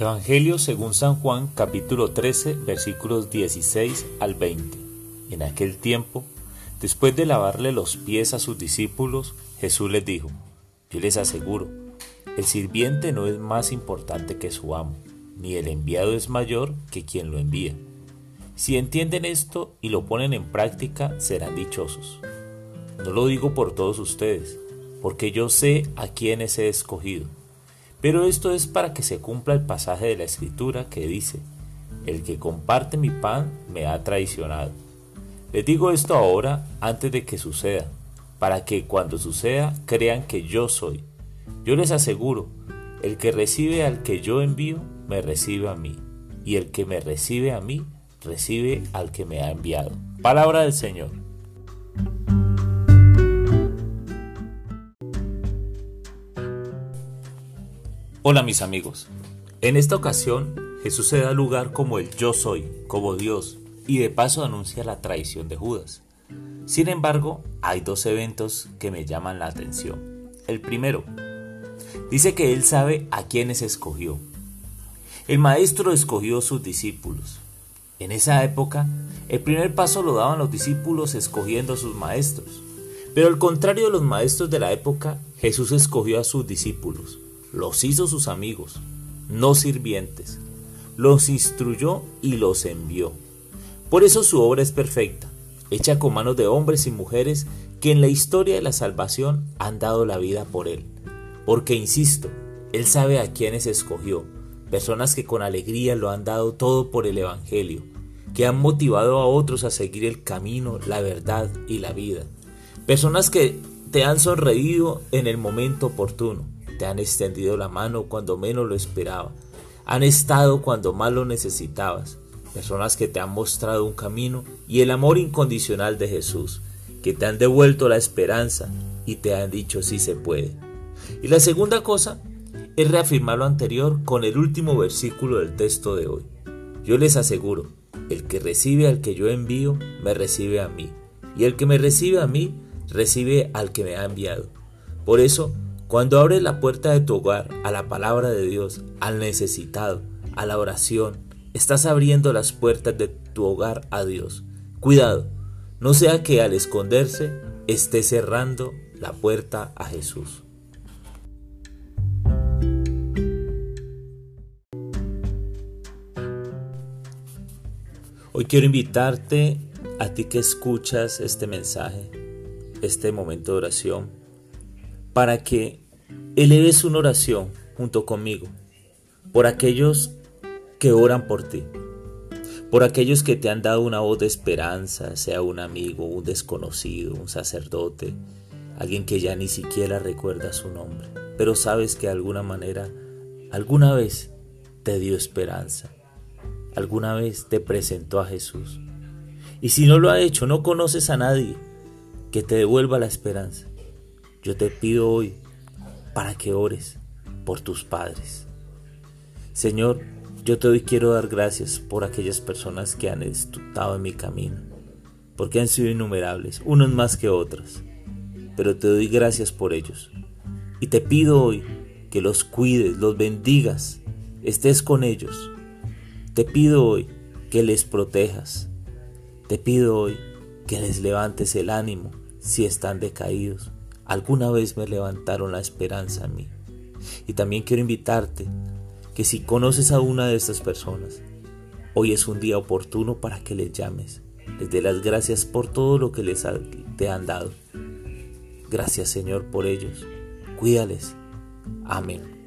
Evangelio según San Juan capítulo 13 versículos 16 al 20. En aquel tiempo, después de lavarle los pies a sus discípulos, Jesús les dijo, yo les aseguro, el sirviente no es más importante que su amo, ni el enviado es mayor que quien lo envía. Si entienden esto y lo ponen en práctica, serán dichosos. No lo digo por todos ustedes, porque yo sé a quienes he escogido pero esto es para que se cumpla el pasaje de la escritura que dice, el que comparte mi pan me ha traicionado. Les digo esto ahora antes de que suceda, para que cuando suceda crean que yo soy. Yo les aseguro, el que recibe al que yo envío, me recibe a mí, y el que me recibe a mí, recibe al que me ha enviado. Palabra del Señor. Hola mis amigos. En esta ocasión Jesús se da lugar como el yo soy, como Dios, y de paso anuncia la traición de Judas. Sin embargo, hay dos eventos que me llaman la atención. El primero, dice que él sabe a quiénes escogió. El maestro escogió a sus discípulos. En esa época, el primer paso lo daban los discípulos escogiendo a sus maestros. Pero al contrario de los maestros de la época, Jesús escogió a sus discípulos los hizo sus amigos, no sirvientes, los instruyó y los envió. Por eso su obra es perfecta, hecha con manos de hombres y mujeres que en la historia de la salvación han dado la vida por Él. Porque, insisto, Él sabe a quienes escogió, personas que con alegría lo han dado todo por el Evangelio, que han motivado a otros a seguir el camino, la verdad y la vida. Personas que te han sonreído en el momento oportuno, te han extendido la mano cuando menos lo esperaba. Han estado cuando más lo necesitabas. Personas que te han mostrado un camino y el amor incondicional de Jesús, que te han devuelto la esperanza y te han dicho si se puede. Y la segunda cosa es reafirmar lo anterior con el último versículo del texto de hoy. Yo les aseguro, el que recibe al que yo envío, me recibe a mí, y el que me recibe a mí, recibe al que me ha enviado. Por eso, cuando abres la puerta de tu hogar a la palabra de Dios, al necesitado, a la oración, estás abriendo las puertas de tu hogar a Dios. Cuidado, no sea que al esconderse esté cerrando la puerta a Jesús. Hoy quiero invitarte a ti que escuchas este mensaje, este momento de oración, para que eleves una oración junto conmigo por aquellos que oran por ti, por aquellos que te han dado una voz de esperanza, sea un amigo, un desconocido, un sacerdote, alguien que ya ni siquiera recuerda su nombre, pero sabes que de alguna manera, alguna vez te dio esperanza, alguna vez te presentó a Jesús. Y si no lo ha hecho, no conoces a nadie que te devuelva la esperanza. Yo te pido hoy para que ores por tus padres. Señor, yo te doy quiero dar gracias por aquellas personas que han estado en mi camino, porque han sido innumerables, unos más que otros, pero te doy gracias por ellos. Y te pido hoy que los cuides, los bendigas, estés con ellos. Te pido hoy que les protejas. Te pido hoy que les levantes el ánimo si están decaídos alguna vez me levantaron la esperanza a mí. Y también quiero invitarte que si conoces a una de estas personas, hoy es un día oportuno para que les llames. Les dé las gracias por todo lo que les te han dado. Gracias Señor por ellos. Cuídales. Amén.